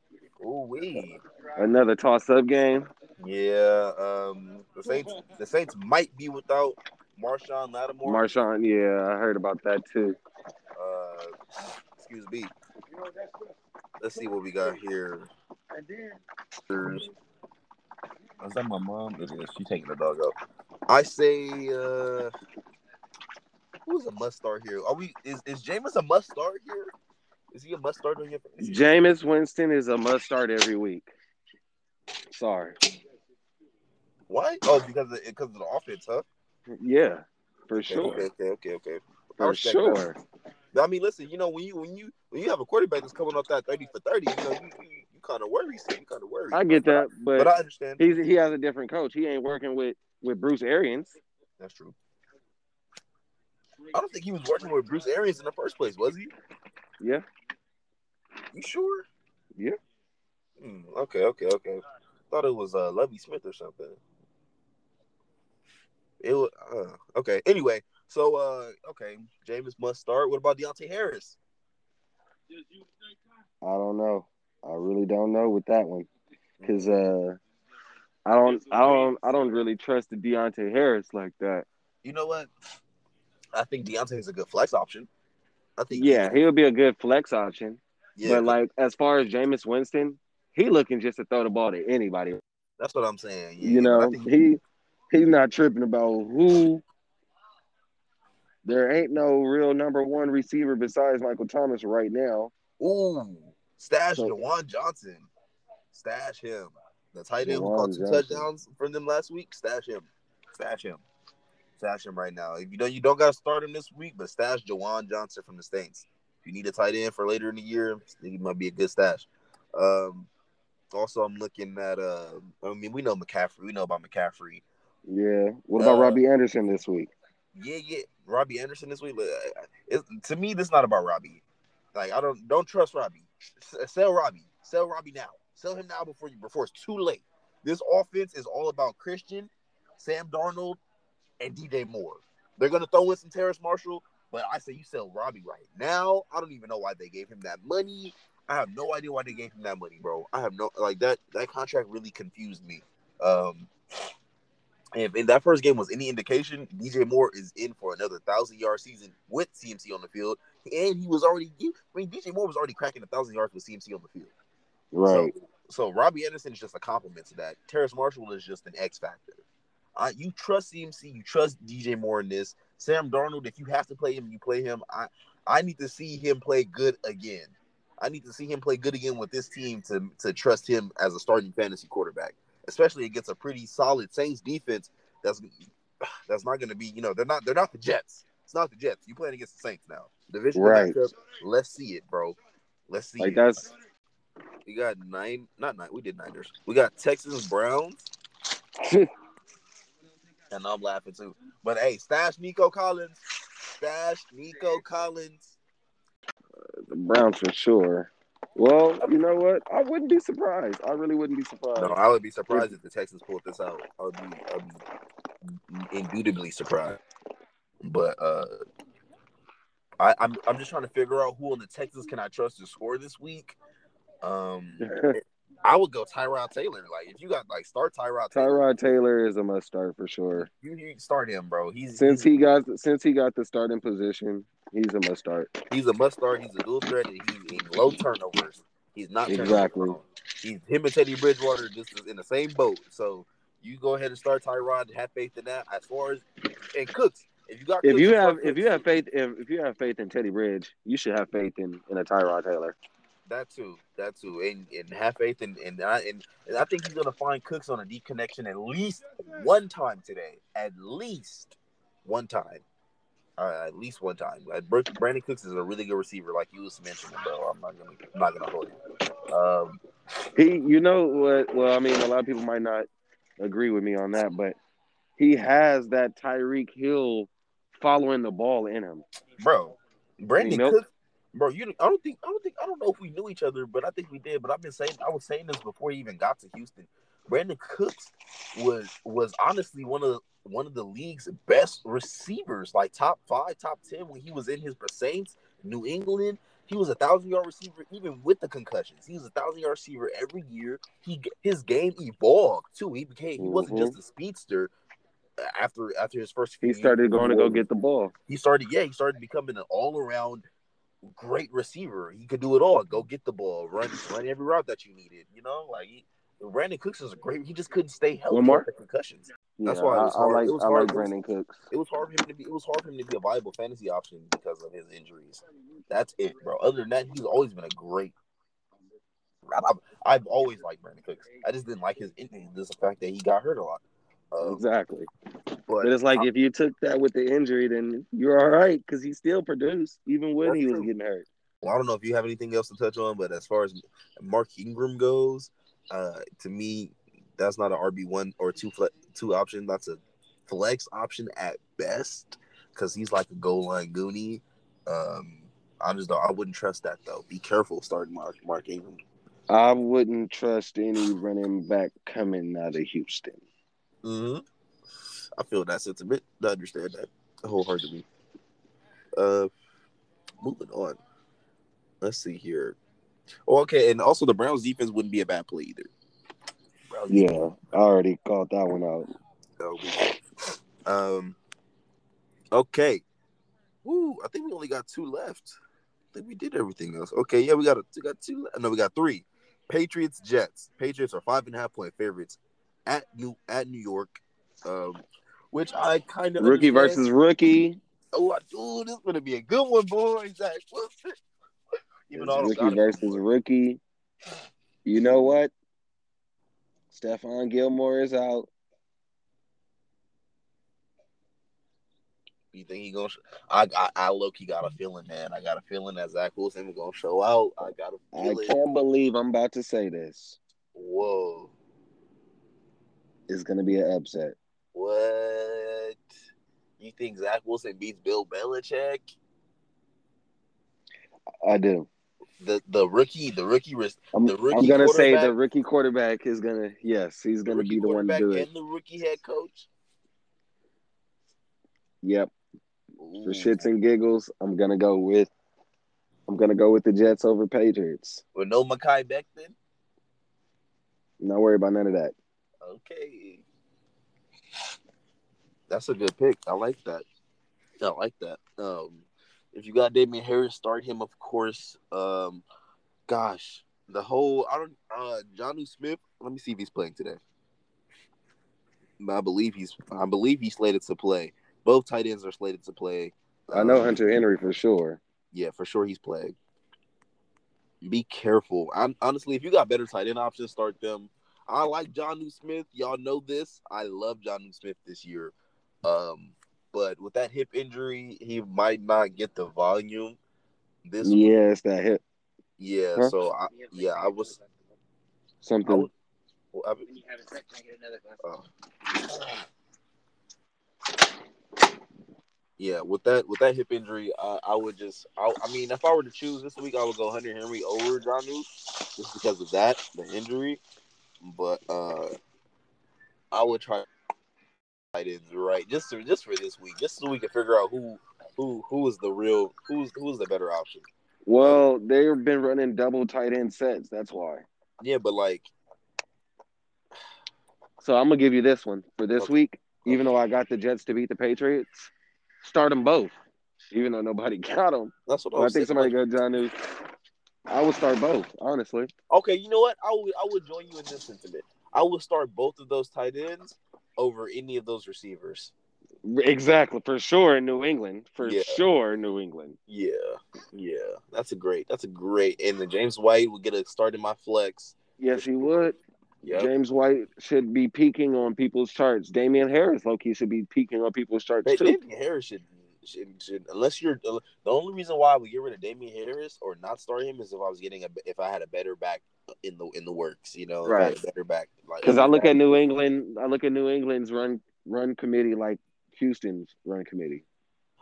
Oh wee, Another toss up game. yeah. Um, the Saints, the Saints might be without Marshon Lattimore. Marshawn, yeah, I heard about that too. uh, excuse me. Let's see what we got here. Is that my mom? It is. She taking the dog out. I say, uh, who's a must start here? Are we? Is is Jameis a must start here? Is he a must start on your? Jameis Winston is a must start every week. Sorry. Why? Oh, because of, because of the offense, huh? Yeah, for Okay, sure. Okay, okay, okay, okay. For respect that. sure. I mean, listen, you know, when you when you when you have a quarterback that's coming off that thirty for thirty, you know, you, you, you kind of worry. So you kind of worry. I get that, but but I understand. he's he has a different coach. He ain't working with with Bruce Arians. That's true. I don't think he was working with Bruce Arians in the first place, was he? Yeah. You sure? Yeah. Hmm, okay, okay, okay. Thought it was uh Lovie Smith or something. It was uh, okay. Anyway, so uh okay, James must start. What about Deonte Harris? I don't know. I really don't know with that one because uh, I don't, I don't, I don't really trust the Deonte Harris like that. You know what? I think Deonte is a good flex option. I think Yeah, he would be a good flex option. yeah, But like as far as Jameis Winston, he looking just to throw the ball to anybody. that's what I'm saying. Yeah, you know, he he's not tripping about who. There ain't no real number one receiver besides Michael Thomas right now. Ooh, stash So- Juwan Johnson. Stash him. The tight end who caught two touchdowns from them last week. Stash him. Stash him. Stash him right now. If you don't, you don't got to start him this week, but stash Juwan Johnson from the Saints. If you need a tight end for later in the year, he might be a good stash. Um, also, I'm looking at. Uh, I mean, we know McCaffrey. We know about McCaffrey. Yeah. What about Uh, Robbie Anderson this week? Yeah, yeah. Robbie Anderson this week. uh, It, to me, this is not about Robbie. Like I don't don't trust Robbie. S- Sell Robbie. Sell Robbie now. Sell him now before you before it's too late. This offense is all about Christian, Sam Darnold, and DJ Moore. They're gonna throw in some Terrace Marshall, but I say you sell Robbie right now. I don't even know why they gave him that money. I have no idea why they gave him that money, bro. I have no like that. That contract really confused me. Um, if, if that first game was any indication, DJ Moore is in for another thousand yard season with CMC on the field, and he was already. I mean, DJ Moore was already cracking a thousand yards with CMC on the field. Right. So, so Robbie Anderson is just a compliment to that. Terrace Marshall is just an X factor. Uh, you trust CMC, you trust DJ Moore in this. Sam Darnold, if you have to play him, you play him. I I need to see him play good again. I need to see him play good again with this team to to trust him as a starting fantasy quarterback, especially against a pretty solid Saints defense. That's that's not going to be, you know, they're not they're not the Jets. It's not the Jets. You're playing against the Saints now. Division Right. matchup. Let's see it, bro. Let's see Like it. that's We got nine, not nine. We did Niners. We got Texans Browns, and I'm laughing too. But hey, stash Nico Collins. Stash Nico Collins. the Browns for sure. Well, you know what? I wouldn't be surprised. I really wouldn't be surprised. No, I would be surprised if the Texans pulled this out. I would be, I would be indubitably surprised. But uh, I, I'm, I'm just trying to figure out who on the Texans can I trust to score this week. Um, I would go Tyrod Taylor. Like if you got like start Tyrod Taylor, Tyrod Taylor is a must start for sure. you, you start him, bro. He's Since he's, he got since he got the starting position, he's a must start. he's a must start. He's a dual threat, and he's in low turnovers. He's not Exactly. He's him and Teddy Bridgewater just in the same boat. So you go ahead and start Tyrod. Have faith in that. As far as and Cooks, if you got If Cooks, you have if Cooks. you have faith if, if you have faith in Teddy Bridge, you should have faith in, in a Tyrod Taylor. That too, that too, and, and half faith in and I and, and I think he's gonna find Cooks on a deep connection at least one time today. At least one time. Uh, at least one time. Like, Brandin Cooks is a really good receiver, like you was mentioning, bro. I'm not gonna, I'm not gonna hold you. Um, He, you know what? Well, I mean, a lot of people might not agree with me on that, but he has that Tyreek Hill following the ball in him. bro, Brandin. Cooks, bro. You, I don't think, I don't think, I don't know if we knew each other, but I think we did. But I've been saying, I was saying this before he even got to Houston. Brandin Cooks was was honestly one of the, one of the league's best receivers, like top five, top ten when he was in his Saints, New England. He was a thousand yard receiver even with the concussions. He was a thousand yard receiver every year. He his game evolved too. He became he wasn't Mhm. just a speedster after after his first few He started going to go get the ball. he started yeah he started becoming an all-around great receiver. He could do it all. Go get the ball. Run run every route that you needed you know? Like he, Brandin Cooks is a great he just couldn't stay healthy more? with the concussions. Yeah, That's why it was I, I hard. like It was I like Brandin Cooks. it was hard for him to be it was hard for him to be a viable fantasy option because of his injuries. That's it bro. Other than that he's always been a great I've, I've always liked Brandin Cooks. I just didn't like his injuries just the fact that he got hurt a lot um, Exactly. but But it's like if you took that with the injury, then you're all right because he still produced even when he was true. getting hurt. Well, I don't know if you have anything else to touch on, but as far as Mark Ingram goes, uh, to me, that's not an RB one or two fle- two option. That's a flex option at best because he's like a goal line goonie. Um, I just don't, I wouldn't trust that though. Be careful starting Mark Mark Ingram. I wouldn't trust any running back coming out of Houston. Mm-hmm. I feel that sentiment. I understand that A wholeheartedly. Uh, moving on. Let's see here. Oh, okay, and also the Browns defense wouldn't be a bad play either. Yeah, I already called that one out. Oh, um. Okay. Woo! I think we only got two left. I think we did everything else. Okay, yeah, we got a, we got two. No, we got three. Patriots, Jets. Patriots are five and a half point favorites at New at New York. Um, which I kind of rookie understand. versus rookie. Oh, ooh, this is gonna be a good one, boy. Zach Wilson. Even though rookie versus rookie. You know what? Stephon Gilmore is out. You think he gonna? Sh- I I, I look. He got a feeling, man. I got a feeling that Zach Wilson is gonna show out. I got a I can't believe I'm about to say this. Whoa! It's gonna be an upset. What? You think Zach Wilson beats Bill Belichick? I do. The the rookie, the rookie, I'm, the rookie. I'm gonna say the rookie quarterback is gonna. Yes, he's gonna be the one to do it. And the rookie head coach. Yep. For shits and giggles, I'm gonna go with I'm gonna go with the Jets over Patriots. With no Mekhi Becton? Not worry about none of that. Okay. That's a good pick. I like that. I like that. Um if you got Damien Harris, start him, of course. Um gosh, the whole I don't uh Jonnu Smith, let me see if he's playing today. I believe he's I believe he's slated to play. Both tight ends are slated to play. I know um, Hunter Henry for sure. Yeah, for sure he's playing. Be careful. I'm, honestly, if you got better tight end options, start them. I like Jonnu Smith. Y'all know this. I love Jonnu Smith this year. Um, but with that hip injury, he might not get the volume. This yeah, it's that hip. Yeah, huh? so I, yeah, I was something. I was, well, I, uh, yeah, with that with that hip injury, uh, I would just I, I, mean, if I were to choose this week, I would go Hunter Henry over Jonnu just because of that the injury. But uh I would try tight ends right just to, just for this week, just so we can figure out who who who is the real who's who's the better option. Well, they've been running double tight end sets. That's why. Yeah, but like. So I'm gonna give you this one for this okay. week. Even though I got the Jets to beat the Patriots, start them both, even though nobody got them. That's what I, I think somebody got Jonnu. I would start both, honestly. Okay, you know what? I would I would join you in this sentiment. I would start both of those tight ends over any of those receivers. Exactly, for sure in New England. For yeah. sure, New England. Yeah, yeah, that's a great. That's a great. And then James White would get a start in my flex. Yes, he would. Yep. James White should be peaking on people's charts. Damien Harris, Loki, should be peaking on people's charts too. Damien Harris should, should, should, unless you're uh, the only reason why I would get rid of Damien Harris or not start him is if I was getting a if I had a better back in the in the works, you know, right? better back. Because like, I look at New England, I look at New England's run run committee like Houston's run committee.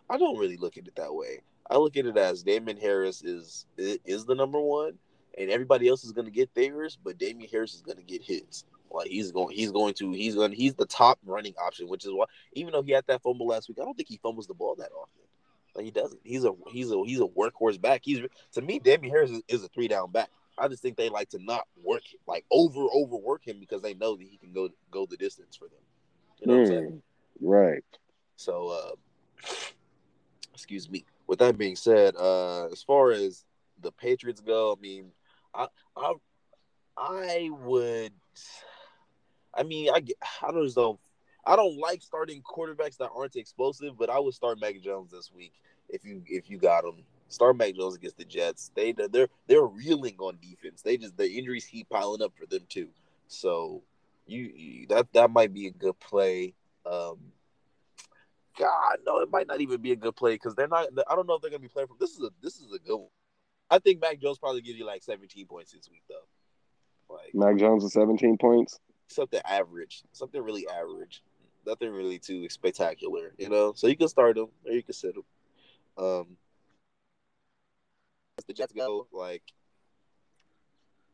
I don't really look at it that way. I look at it as Damien Harris is is the number one, and everybody else is going to get theirs, but Damien Harris is going to get his. Like he's going, he's going to, he's going, he's the top running option, which is why even though he had that fumble last week, I don't think he fumbles the ball that often. Like he doesn't. He's a he's a he's a workhorse back. He's to me, Damien Harris is, is a three down back. I just think they like to not work like over overwork him because they know that he can go go the distance for them. You know mm, what I'm saying? Hmm. Right. So, uh, excuse me. With that being said, uh, as far as the Patriots go, I mean, I I I would. I mean, I I don't know. I don't like starting quarterbacks that aren't explosive, but I would start Mac Jones this week if you if you got him. Start Mac Jones against the Jets. They they're they're reeling on defense. They just the injuries keep piling up for them too. So you, you that that might be a good play. Um, God, no, it might not even be a good play because they're not. I don't know if they're gonna be playing from. This is a this is a good one. I think Mac Jones probably gives you like 17 points this week, though. Like Mac Jones with 17 points. Something average, something really average, nothing really too spectacular, you know. So you can start him or you can sit him. Um, the Jets go, like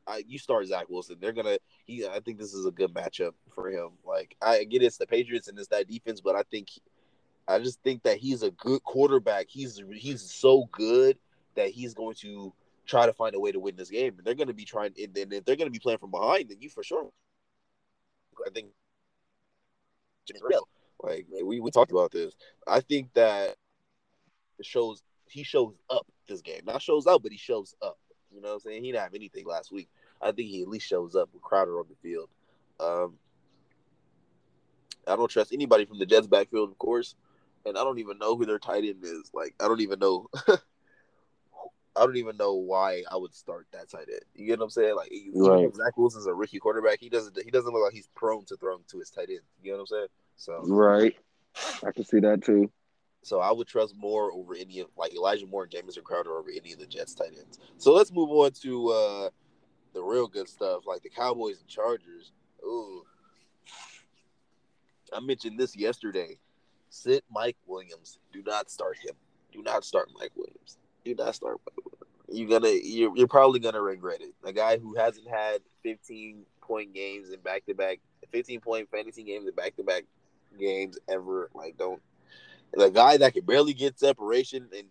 I, you start Zach Wilson. They're gonna. He. I think this is a good matchup for him. Like I get it's the Patriots and it's that defense, but I think, I just think that he's a good quarterback. He's he's so good that he's going to try to find a way to win this game. And they're going to be trying, and then if they're going to be playing from behind, then you for sure I think it's real. Like we, we talked about this. I think that it shows he shows up this game. Not shows up, but he shows up. You know what I'm saying? He didn't have anything last week. I think he at least shows up with Crowder on the field. Um, I don't trust anybody from the Jets backfield, of course, and I don't even know who their tight end is. Like I don't even know. I don't even know why I would start that tight end. You get what I'm saying? Like right. Zach Wilson's a rookie quarterback. He doesn't he doesn't look like he's prone to throwing to his tight end. You know what I'm saying? So right, I can see that too. So I would trust more over any of like Elijah Moore and Jamison Crowder over any of the Jets tight ends. So let's move on to uh the real good stuff, like the Cowboys and Chargers. Ooh. I mentioned this yesterday. Sit Mike Williams. Do not start him. Do not start Mike Williams. Do not start You're gonna you're, you're probably gonna regret it. A guy who hasn't had 15 point games in back to back 15 point fantasy games in back to back games ever. Like don't the guy that can barely get separation and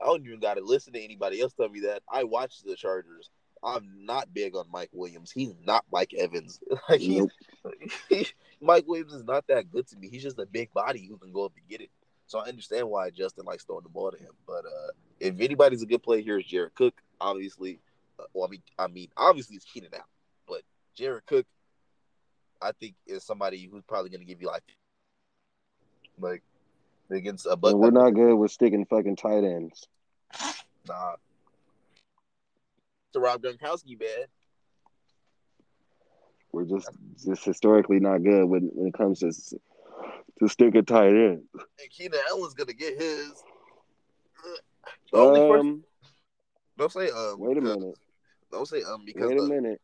I don't even gotta listen to anybody else tell me that. I watch the Chargers. I'm not big on Mike Williams. He's not Mike Evans. like he's, he, Mike Williams is not that good to me. He's just a big body who can go up and get it. So I understand why Justin likes throwing the ball to him. But uh, if anybody's a good play here, is Jared Cook. Obviously, uh, well, I mean, I mean, obviously it's Keenan out, but Jared Cook, I think is somebody who's probably going to give you like, like against a. But we're not good with sticking fucking tight ends. Nah. To Rob Gronkowski, man. We're just just historically not good when, when it comes to to stick a tight end. And Keenan Allen's gonna get his. um, don't say um. Wait a minute. Don't say um because. Wait a the, minute.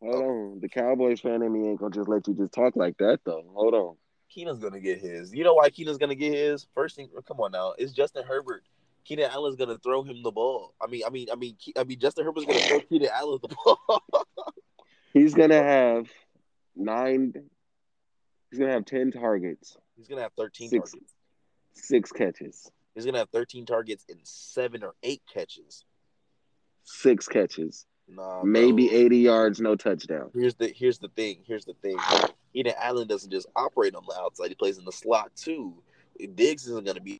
Hold oh. on. The Cowboys fan in me ain't gonna just let you just talk like that though. Hold on. Keenan's gonna get his. You know why Keenan's gonna get his? First thing, come on now, it's Justin Herbert. Keenan Allen's gonna throw him the ball. I mean, I mean, I mean, I mean, Justin Herbert's gonna throw Keenan Allen the ball. He's gonna have nine He's gonna have ten targets. He's gonna have thirteen six, targets. Six catches. He's gonna have thirteen targets and seven or eight catches. Six catches. Nah, maybe eighty yards, no touchdown. Here's the here's the thing. Here's the thing. Keenan Allen doesn't just operate on the outside; he plays in the slot too. Diggs isn't gonna be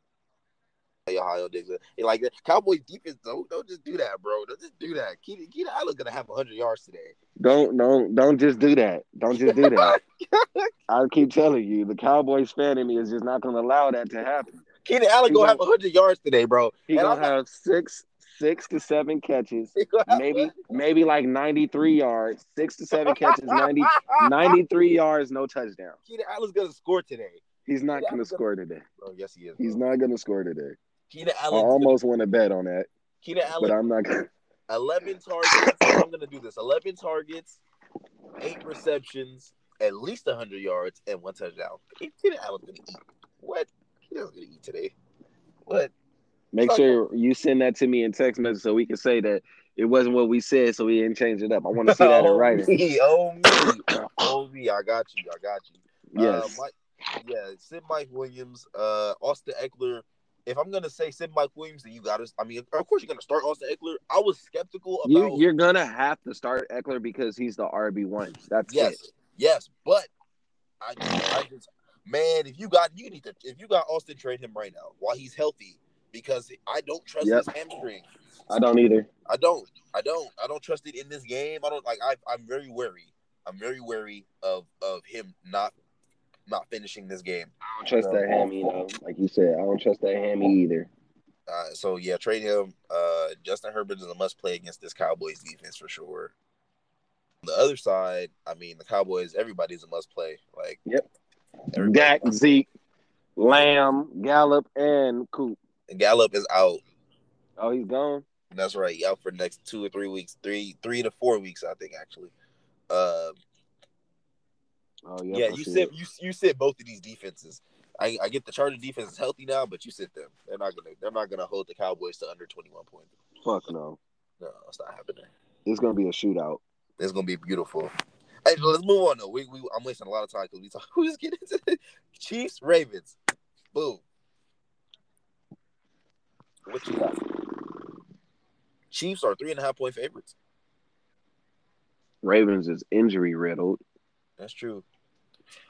Ohio Diggs. Uh, like the Cowboys defense, don't don't just do that, bro. Don't just do that. Keenan, Keenan Allen's gonna have hundred yards today. Don't don't don't just do that. Don't just do that. I keep telling you, the Cowboys fan in me is just not gonna allow that to happen. Keenan Allen gonna, gonna have hundred yards today, bro. He's gonna have not... six six to seven catches, maybe maybe like 93 yards, six to seven catches, 90, 93 yards, no touchdown. Keenan Allen's gonna score today. He's not gonna score today. Oh yes, he is. He's not gonna score today. Keenan Allen. I almost want to bet on that. Keenan Allen, but I'm not gonna. Eleven targets. I'm gonna do this. Eleven targets, eight receptions, at least hundred yards, and one touchdown. Keenan Allen's gonna eat. What? Keenan Allen's gonna eat today. What? Make sure you send that to me in text message so we can say that it wasn't what we said, so we didn't change it up. I want to see that in writing. Me, oh me, oh me, I got you, I got you. Yes. Uh, Mike, yeah, send Mike Williams, uh, Austin Ekeler, if I'm gonna say send Mike Williams, then you gotta. I mean, of course you're gonna start Austin Ekeler. I was skeptical about. You, are gonna have to start Eckler because he's the RB one. That's yes, it. yes. But I, I just, man, if you got, you need to. If you got Austin, trade him right now while he's healthy because I don't trust yep. his hamstring. I don't either. I don't. I don't. I don't trust it in this game. I don't like. I, I'm very wary. I'm very wary of of him not not finishing this game. I don't trust that hammy, though. Like you said, I don't trust that hammy either. Uh, so yeah, trade him. Uh, Justin Herbert is a must play against this Cowboys defense for sure. On the other side, I mean, the Cowboys, everybody's a must play. Like, yep, Dak, Zeke, Lamb, Gallup, and Coop. And Gallup is out. Oh, he's gone. That's right. He out for next two or three weeks, three, three to four weeks, I think, actually. Uh, Oh yeah. Yeah, you sit you you sit both of these defenses. I, I get the Charger defense is healthy now, but you sit them. They're not gonna they're not gonna hold the Cowboys to under twenty one points. Fuck no. No, it's not happening. It's gonna be a shootout. It's gonna be beautiful. Hey, let's move on though. We, we I'm wasting a lot of time because we talk. We just get into the Chiefs Ravens. Boom. What you got? Chiefs are three and a half point favorites. Ravens is injury riddled. That's true.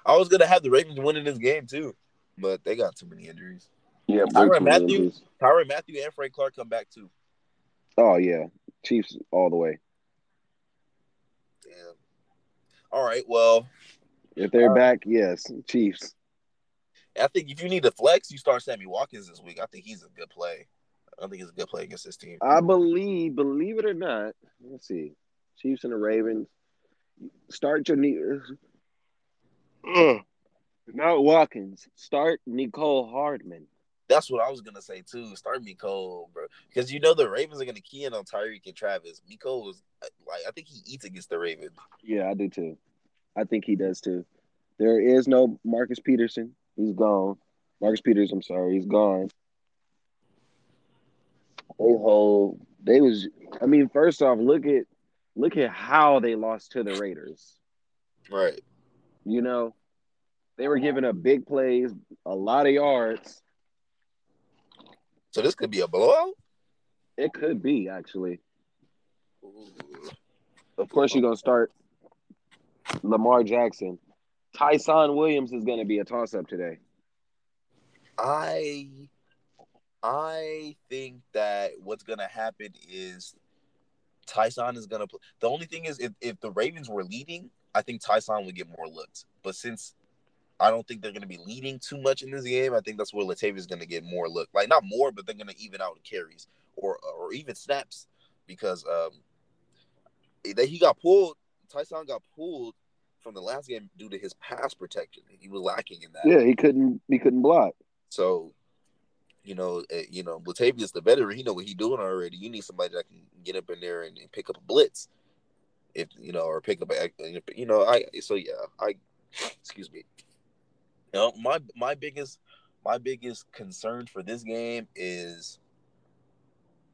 I was gonna have the Ravens winning this game too, but they got too many injuries. Yeah, Tyrann Mathieu? Tyrann Mathieu and Frank Clark come back too. Oh yeah, Chiefs all the way. Damn. All right. Well, If they're All back, yes, Chiefs. I think if you need to flex, you start Sammy Watkins this week. I think he's a good play. I think he's a good play against this team. I believe, believe it or not, let's see, Chiefs and the Ravens. Start your knee. Ugh. Not Watkins. Start Mecole Hardman. That's what I was gonna say too. Start Nicole, bro, because you know the Ravens are gonna key in on Tyreek and Travis. Miko is like I think he eats against the Ravens. Yeah, I do too. I think he does too. There is no Marcus Peterson. He's gone. Marcus Peters, I'm sorry, he's gone. They hold. They was. I mean, first off, look at look at how they lost to the Raiders. Right. You know, they were giving up big plays, a lot of yards. So this could be a blowout. It could be actually. Of course, you're gonna start Lamar Jackson. Ty'Son Williams is gonna be a toss up today. I I think that what's gonna happen is Tyson is gonna play. The only thing is, if, if the Ravens were leading, I think Tyson would get more looks. But since I don't think they're gonna be leading too much in this game, I think that's where Latavia's gonna get more look. Like not more, but they're gonna even out carries or or even snaps because um that he got pulled. Tyson got pulled from the last game due to his pass protection. He was lacking in that. Yeah, he couldn't. He couldn't block. So, you know, uh, you know, Latavius the veteran. He know what he doing already. You need somebody that can get up in there and, and pick up a blitz, if you know, or pick up you know, I. So yeah, I. Excuse me. You know, my my biggest my biggest concern for this game is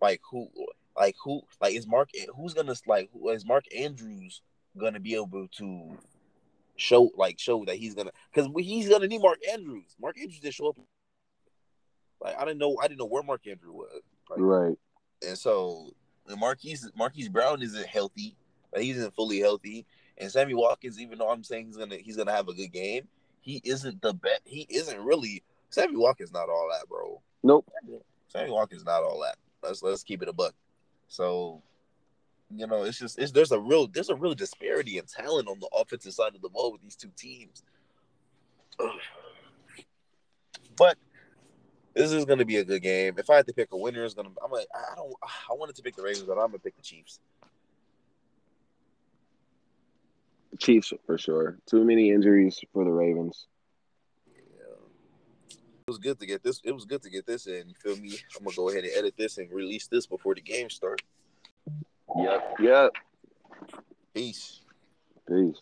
like who like who like is Mark who's gonna like who is Mark Andrews gonna be able to show like show that he's gonna because he's gonna need Mark Andrews. Mark Andrews didn't show up. Like I didn't know I didn't know where Mark Andrews was. Like, Right. and so and Marquise Marquise Brown isn't healthy. Like, he isn't fully healthy. And Sammy Watkins, even though I'm saying he's gonna he's gonna have a good game, he isn't the best. He isn't really Sammy Watkins. Not all that, bro. Nope. Sammy Watkins not all that. Let's let's keep it a buck. So, you know, it's just it's there's a real there's a real disparity in talent on the offensive side of the ball with these two teams. But this is going to be a good game. If I had to pick a winner, it's going to. I'm like, I don't. I wanted to pick the Ravens, but I'm going to pick the Chiefs. Chiefs for sure. Too many injuries for the Ravens. Yeah. It was good to get this. It was good to get this in. You feel me? I'm gonna go ahead and edit this and release this before the game starts. Yep. Yep. Peace. Peace.